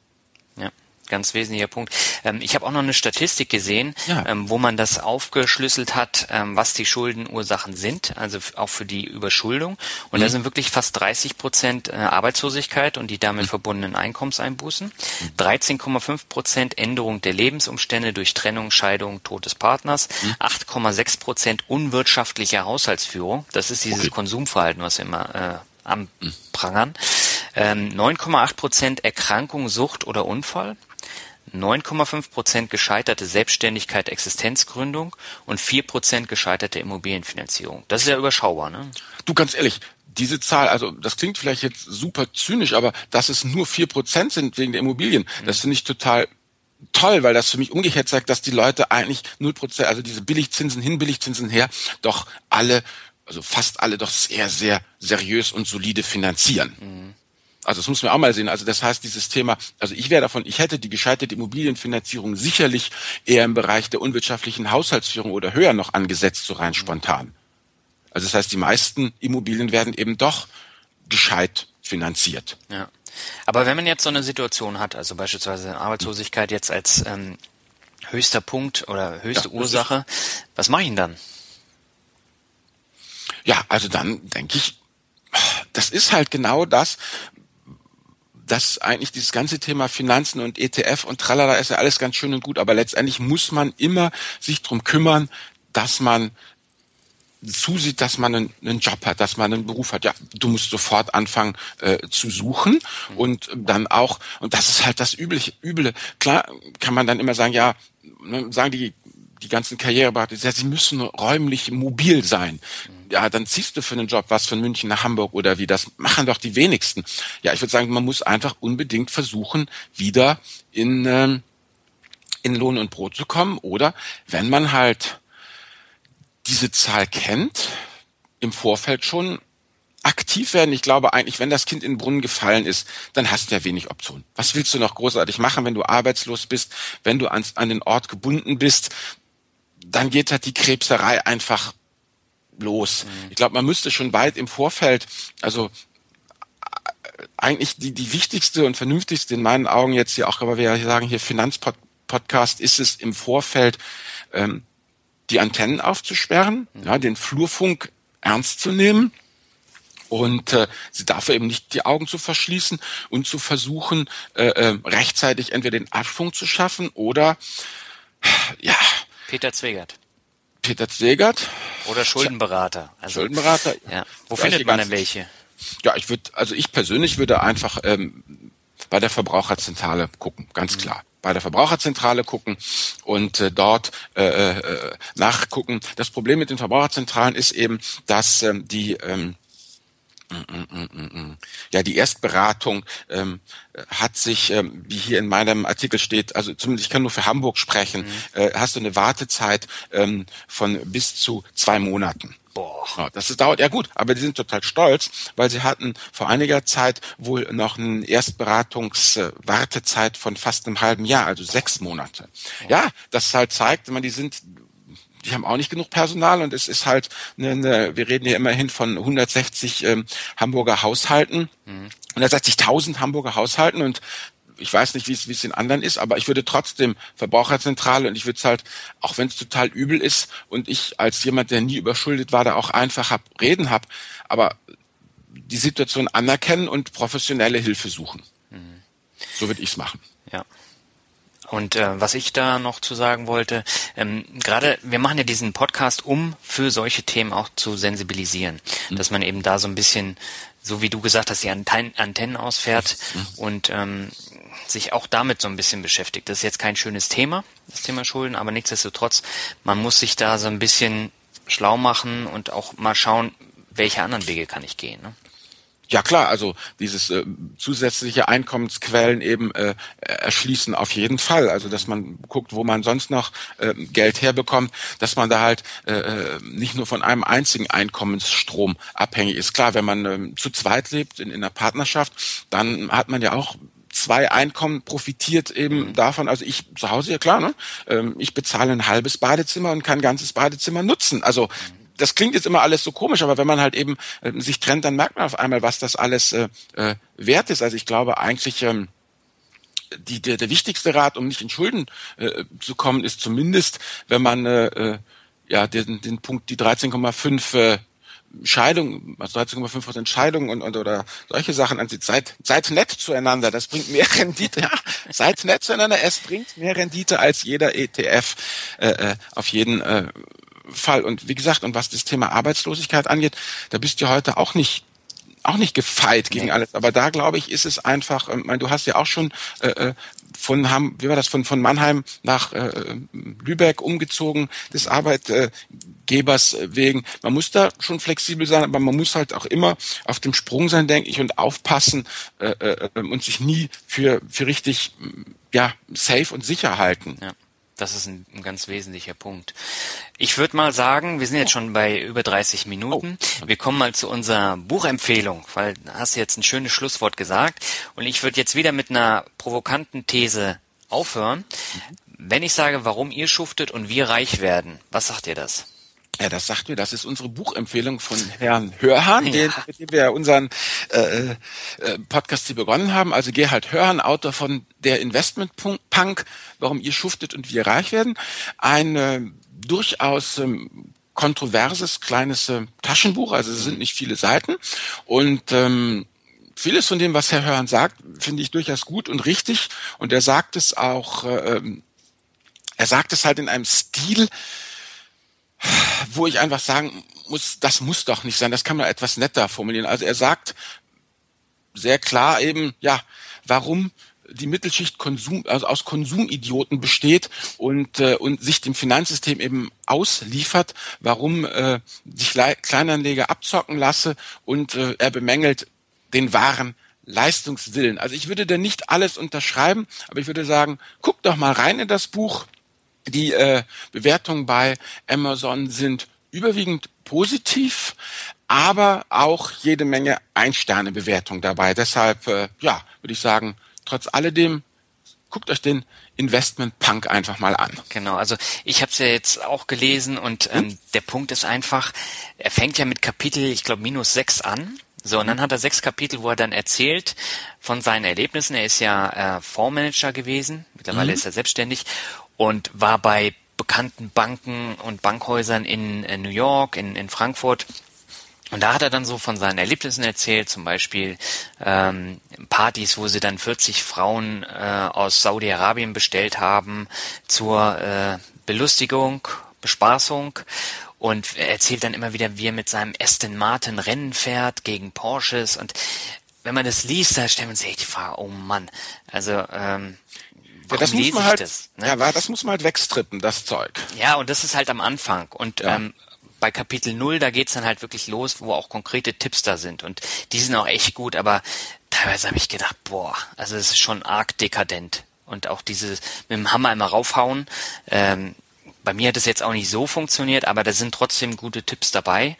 [SPEAKER 1] Ja ganz wesentlicher Punkt. Ähm, ich habe auch noch eine Statistik gesehen, ja. ähm, wo man das aufgeschlüsselt hat, ähm, was die Schuldenursachen sind, also auch für die Überschuldung. Und mhm. da sind wirklich fast 30 Prozent äh, Arbeitslosigkeit und die damit mhm. verbundenen Einkommenseinbußen, 13,5 mhm. Prozent Änderung der Lebensumstände durch Trennung, Scheidung, Tod des Partners, 8,6 mhm. Prozent unwirtschaftliche Haushaltsführung. Das ist dieses okay. Konsumverhalten, was wir immer äh, anprangern. Ähm, 9,8 Prozent Erkrankung, Sucht oder Unfall. 9,5 Prozent gescheiterte Selbstständigkeit, Existenzgründung und 4 Prozent gescheiterte Immobilienfinanzierung. Das ist ja überschaubar, ne?
[SPEAKER 2] Du, ganz ehrlich, diese Zahl, also das klingt vielleicht jetzt super zynisch, aber dass es nur 4 Prozent sind wegen der Immobilien, mhm. das finde ich total toll, weil das für mich umgekehrt zeigt, dass die Leute eigentlich 0 Prozent, also diese Billigzinsen hin, Billigzinsen her, doch alle, also fast alle doch sehr, sehr seriös und solide finanzieren. Mhm. Also das muss man auch mal sehen. Also das heißt, dieses Thema, also ich wäre davon, ich hätte die gescheiterte Immobilienfinanzierung sicherlich eher im Bereich der unwirtschaftlichen Haushaltsführung oder höher noch angesetzt, so rein spontan. Also das heißt, die meisten Immobilien werden eben doch gescheit finanziert.
[SPEAKER 1] Ja. Aber wenn man jetzt so eine Situation hat, also beispielsweise Arbeitslosigkeit jetzt als ähm, höchster Punkt oder höchste ja, Ursache, was mache ich denn dann?
[SPEAKER 2] Ja, also dann denke ich, das ist halt genau das, dass eigentlich dieses ganze Thema Finanzen und ETF und tralala ist ja alles ganz schön und gut, aber letztendlich muss man immer sich drum kümmern, dass man zusieht, dass man einen, einen, Job hat, dass man einen Beruf hat. Ja, du musst sofort anfangen äh, zu suchen und dann auch, und das ist halt das übliche, üble. Klar kann man dann immer sagen, ja, ne, sagen die die ganzen Karriereberater, ja, sie müssen räumlich mobil sein ja, dann ziehst du für einen Job was von München nach Hamburg oder wie. Das machen doch die wenigsten. Ja, ich würde sagen, man muss einfach unbedingt versuchen, wieder in, ähm, in Lohn und Brot zu kommen. Oder wenn man halt diese Zahl kennt, im Vorfeld schon aktiv werden. Ich glaube eigentlich, wenn das Kind in den Brunnen gefallen ist, dann hast du ja wenig Optionen. Was willst du noch großartig machen, wenn du arbeitslos bist, wenn du ans, an den Ort gebunden bist? Dann geht halt die Krebserei einfach los. Mhm. Ich glaube, man müsste schon weit im Vorfeld, also eigentlich die, die wichtigste und vernünftigste in meinen Augen jetzt hier auch, aber wir sagen hier Finanzpodcast, ist es im Vorfeld, ähm, die Antennen aufzusperren, mhm. ja, den Flurfunk ernst zu nehmen und äh, sie dafür eben nicht die Augen zu verschließen und zu versuchen, äh, äh, rechtzeitig entweder den Abschwung zu schaffen oder ja.
[SPEAKER 1] Peter Zwegert.
[SPEAKER 2] Peter Zwegert.
[SPEAKER 1] Oder Schuldenberater.
[SPEAKER 2] Also, Schuldenberater.
[SPEAKER 1] Ja. Wo findet man denn welche?
[SPEAKER 2] Ja, ich würde, also ich persönlich würde einfach ähm, bei der Verbraucherzentrale gucken, ganz mhm. klar bei der Verbraucherzentrale gucken und äh, dort äh, äh, nachgucken. Das Problem mit den Verbraucherzentralen ist eben, dass ähm, die ähm, ja, die Erstberatung ähm, hat sich, ähm, wie hier in meinem Artikel steht, also zumindest ich kann nur für Hamburg sprechen, mhm. äh, hast du eine Wartezeit ähm, von bis zu zwei Monaten. Boah. Ja, das ist, dauert ja gut, aber die sind total stolz, weil sie hatten vor einiger Zeit wohl noch eine Erstberatungswartezeit von fast einem halben Jahr, also sechs Monate. Ja, das halt zeigt, man, die sind die haben auch nicht genug Personal und es ist halt, eine, eine, wir reden hier immerhin von 160 ähm, Hamburger Haushalten, mhm. 160.000 Hamburger Haushalten und ich weiß nicht, wie es, wie es in anderen ist, aber ich würde trotzdem Verbraucherzentrale und ich würde es halt, auch wenn es total übel ist und ich als jemand, der nie überschuldet war, da auch einfach hab, reden habe, aber die Situation anerkennen und professionelle Hilfe suchen. Mhm. So würde ich es machen.
[SPEAKER 1] Ja. Und äh, was ich da noch zu sagen wollte, ähm, gerade wir machen ja diesen Podcast, um für solche Themen auch zu sensibilisieren, mhm. dass man eben da so ein bisschen, so wie du gesagt hast, die Antennen ausfährt mhm. und ähm, sich auch damit so ein bisschen beschäftigt. Das ist jetzt kein schönes Thema, das Thema Schulden, aber nichtsdestotrotz, man muss sich da so ein bisschen schlau machen und auch mal schauen, welche anderen Wege kann ich gehen. Ne?
[SPEAKER 2] Ja klar, also dieses äh, zusätzliche Einkommensquellen eben äh, erschließen auf jeden Fall. Also dass man guckt, wo man sonst noch äh, Geld herbekommt, dass man da halt äh, äh nicht nur von einem einzigen Einkommensstrom abhängig ist. Klar, wenn man äh, zu zweit lebt in, in einer Partnerschaft, dann hat man ja auch zwei Einkommen profitiert eben mhm. davon. Also ich zu Hause ja klar, ne? Ähm, ich bezahle ein halbes Badezimmer und kann ein ganzes Badezimmer nutzen. Also mhm das klingt jetzt immer alles so komisch, aber wenn man halt eben äh, sich trennt, dann merkt man auf einmal, was das alles äh, äh, wert ist. Also ich glaube eigentlich, ähm, die, der, der wichtigste Rat, um nicht in Schulden äh, zu kommen, ist zumindest, wenn man äh, äh ja den, den Punkt, die 13,5 äh, Scheidung, also 13,5 Prozent Scheidung und, und oder solche Sachen ansieht, seid, seid nett zueinander, das bringt mehr Rendite, ja, seid nett zueinander, es bringt mehr Rendite als jeder ETF äh, äh auf jeden äh, Fall. Und wie gesagt, und was das Thema Arbeitslosigkeit angeht, da bist du heute auch nicht auch nicht gefeit gegen nee. alles, aber da glaube ich, ist es einfach, ähm, mein, du hast ja auch schon äh, äh, von Ham, wie war das, von, von Mannheim nach äh, Lübeck umgezogen, des Arbeitgebers wegen. Man muss da schon flexibel sein, aber man muss halt auch immer auf dem Sprung sein, denke ich, und aufpassen äh, äh, und sich nie für, für richtig ja, safe und sicher halten.
[SPEAKER 1] Ja. Das ist ein, ein, ganz wesentlicher Punkt. Ich würde mal sagen, wir sind jetzt schon bei über 30 Minuten. Oh. Wir kommen mal zu unserer Buchempfehlung, weil hast du jetzt ein schönes Schlusswort gesagt. Und ich würde jetzt wieder mit einer provokanten These aufhören. Mhm. Wenn ich sage, warum ihr schuftet und wir reich werden, was sagt ihr das?
[SPEAKER 2] Ja, das sagt mir, das ist unsere Buchempfehlung von Herrn Hörhan, ja. den, mit dem wir unseren äh, äh, Podcast hier begonnen haben. Also Gerhard Hörhan, Autor von Der Investment Punk, warum ihr schuftet und wir reich werden. Ein äh, durchaus ähm, kontroverses kleines äh, Taschenbuch, also es sind nicht viele Seiten. Und ähm, vieles von dem, was Herr Hörhan sagt, finde ich durchaus gut und richtig. Und er sagt es auch, äh, ähm, er sagt es halt in einem Stil, wo ich einfach sagen muss, das muss doch nicht sein, das kann man etwas netter formulieren. Also er sagt sehr klar eben, ja, warum die Mittelschicht Konsum, also aus Konsumidioten besteht und, äh, und sich dem Finanzsystem eben ausliefert, warum äh, sich Kleinanleger abzocken lasse und äh, er bemängelt den wahren Leistungswillen. Also ich würde da nicht alles unterschreiben, aber ich würde sagen, guck doch mal rein in das Buch, die äh, Bewertungen bei Amazon sind überwiegend positiv, aber auch jede Menge Ein-Sterne-Bewertungen dabei. Deshalb, äh, ja, würde ich sagen, trotz alledem, guckt euch den Investment Punk einfach mal an.
[SPEAKER 1] Genau, also ich habe es ja jetzt auch gelesen und ähm, hm? der Punkt ist einfach, er fängt ja mit Kapitel, ich glaube, minus sechs an So, und dann hat er sechs Kapitel, wo er dann erzählt von seinen Erlebnissen. Er ist ja äh, Fondsmanager gewesen, mittlerweile mhm. ist er selbstständig und war bei bekannten Banken und Bankhäusern in, New York, in, in Frankfurt. Und da hat er dann so von seinen Erlebnissen erzählt, zum Beispiel ähm, Partys, wo sie dann 40 Frauen äh, aus Saudi-Arabien bestellt haben zur äh, Belustigung, Bespaßung. Und er erzählt dann immer wieder, wie er mit seinem Aston Martin Rennen fährt gegen Porsches. Und wenn man das liest, da stellt man sich die Frage, oh Mann, also ähm,
[SPEAKER 2] ja, das muss man halt, das, ne? ja, das muss man halt wegstrippen, das Zeug.
[SPEAKER 1] Ja, und das ist halt am Anfang. Und ja. ähm, bei Kapitel 0, da geht's dann halt wirklich los, wo auch konkrete Tipps da sind. Und die sind auch echt gut, aber teilweise habe ich gedacht, boah, also es ist schon arg dekadent. Und auch dieses mit dem Hammer immer raufhauen. Ähm, bei mir hat es jetzt auch nicht so funktioniert, aber da sind trotzdem gute Tipps dabei.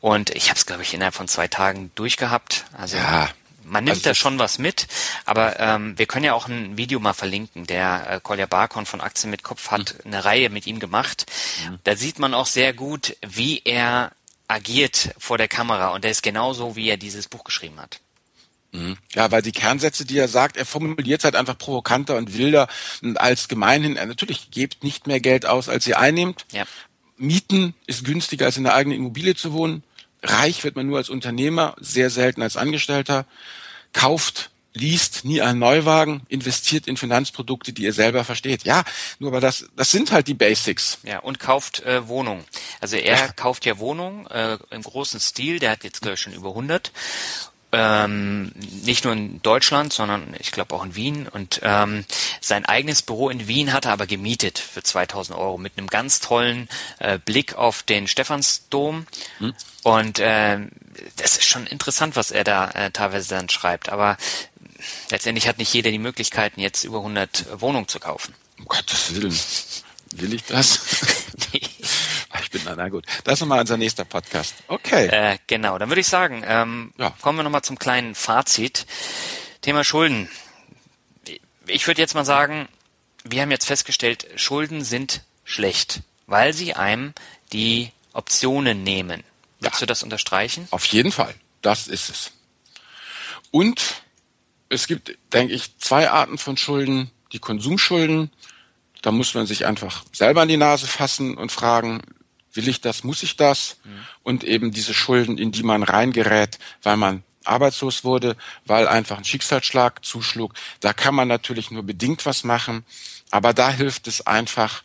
[SPEAKER 1] Und ich habe es, glaube ich, innerhalb von zwei Tagen durchgehabt. Also ja, man nimmt also da schon was mit, aber ähm, wir können ja auch ein Video mal verlinken. Der äh, Kolja Barkon von Aktien mit Kopf hat mhm. eine Reihe mit ihm gemacht. Mhm. Da sieht man auch sehr gut, wie er agiert vor der Kamera und der ist genauso, wie er dieses Buch geschrieben hat.
[SPEAKER 2] Mhm. Ja, weil die Kernsätze, die er sagt, er formuliert halt einfach provokanter und wilder und als gemeinhin, er natürlich gebt nicht mehr Geld aus, als ihr einnehmt. Ja. Mieten ist günstiger, als in der eigenen Immobilie zu wohnen. Reich wird man nur als Unternehmer, sehr selten als Angestellter. Kauft, liest nie einen Neuwagen, investiert in Finanzprodukte, die ihr selber versteht. Ja, nur aber das, das sind halt die Basics.
[SPEAKER 1] Ja, und kauft äh, Wohnungen. Also er ja. kauft ja Wohnungen äh, im großen Stil, der hat jetzt glaube ich schon über 100 ähm, nicht nur in Deutschland, sondern ich glaube auch in Wien. Und ähm, sein eigenes Büro in Wien hat er aber gemietet für 2000 Euro mit einem ganz tollen äh, Blick auf den Stephansdom. Hm. Und äh, das ist schon interessant, was er da äh, teilweise dann schreibt. Aber letztendlich hat nicht jeder die Möglichkeiten, jetzt über 100 Wohnungen zu kaufen.
[SPEAKER 2] Um Gottes Willen. Will ich das? nee. Ich bin, na gut. Das ist nochmal unser nächster Podcast. Okay.
[SPEAKER 1] Äh, genau, dann würde ich sagen, ähm, ja. kommen wir nochmal zum kleinen Fazit. Thema Schulden. Ich würde jetzt mal sagen, wir haben jetzt festgestellt, Schulden sind schlecht, weil sie einem die Optionen nehmen. Würdest ja. du das unterstreichen?
[SPEAKER 2] Auf jeden Fall. Das ist es. Und es gibt, denke ich, zwei Arten von Schulden. Die Konsumschulden. Da muss man sich einfach selber an die Nase fassen und fragen, will ich das, muss ich das? Mhm. Und eben diese Schulden, in die man reingerät, weil man arbeitslos wurde, weil einfach ein Schicksalsschlag zuschlug. Da kann man natürlich nur bedingt was machen, aber da hilft es einfach,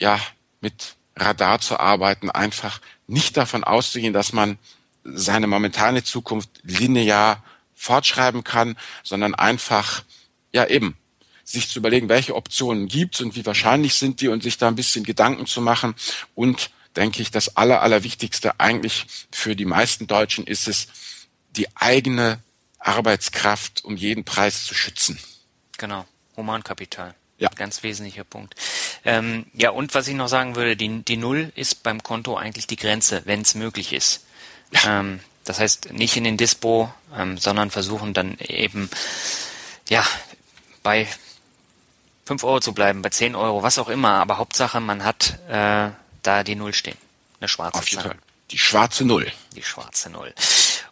[SPEAKER 2] ja, mit Radar zu arbeiten, einfach nicht davon auszugehen, dass man seine momentane Zukunft linear fortschreiben kann, sondern einfach, ja eben, sich zu überlegen, welche Optionen gibt und wie wahrscheinlich sind die und sich da ein bisschen Gedanken zu machen. Und denke ich, das Aller, Allerwichtigste eigentlich für die meisten Deutschen ist es, die eigene Arbeitskraft um jeden Preis zu schützen.
[SPEAKER 1] Genau, Humankapital. Ja. Ganz wesentlicher Punkt. Ähm, ja, und was ich noch sagen würde, die, die Null ist beim Konto eigentlich die Grenze, wenn es möglich ist. Ja. Ähm, das heißt, nicht in den Dispo, ähm, sondern versuchen dann eben, ja, bei 5 Euro zu bleiben, bei 10 Euro, was auch immer, aber Hauptsache, man hat äh, da die Null stehen. Eine schwarze Auf jeden Zahl. Fall.
[SPEAKER 2] Die schwarze Null.
[SPEAKER 1] Die schwarze Null.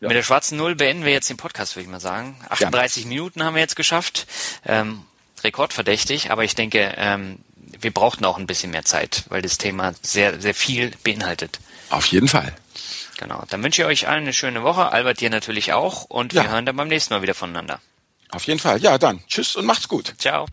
[SPEAKER 1] Ja. Mit der schwarzen Null beenden wir jetzt den Podcast, würde ich mal sagen. 38 ja. Minuten haben wir jetzt geschafft. Ähm, rekordverdächtig, aber ich denke, ähm, wir brauchten auch ein bisschen mehr Zeit, weil das Thema sehr, sehr viel beinhaltet.
[SPEAKER 2] Auf jeden Fall.
[SPEAKER 1] Genau. Dann wünsche ich euch allen eine schöne Woche. Albert dir natürlich auch. Und ja. wir hören dann beim nächsten Mal wieder voneinander.
[SPEAKER 2] Auf jeden Fall. Ja, dann. Tschüss und macht's gut.
[SPEAKER 1] Ciao.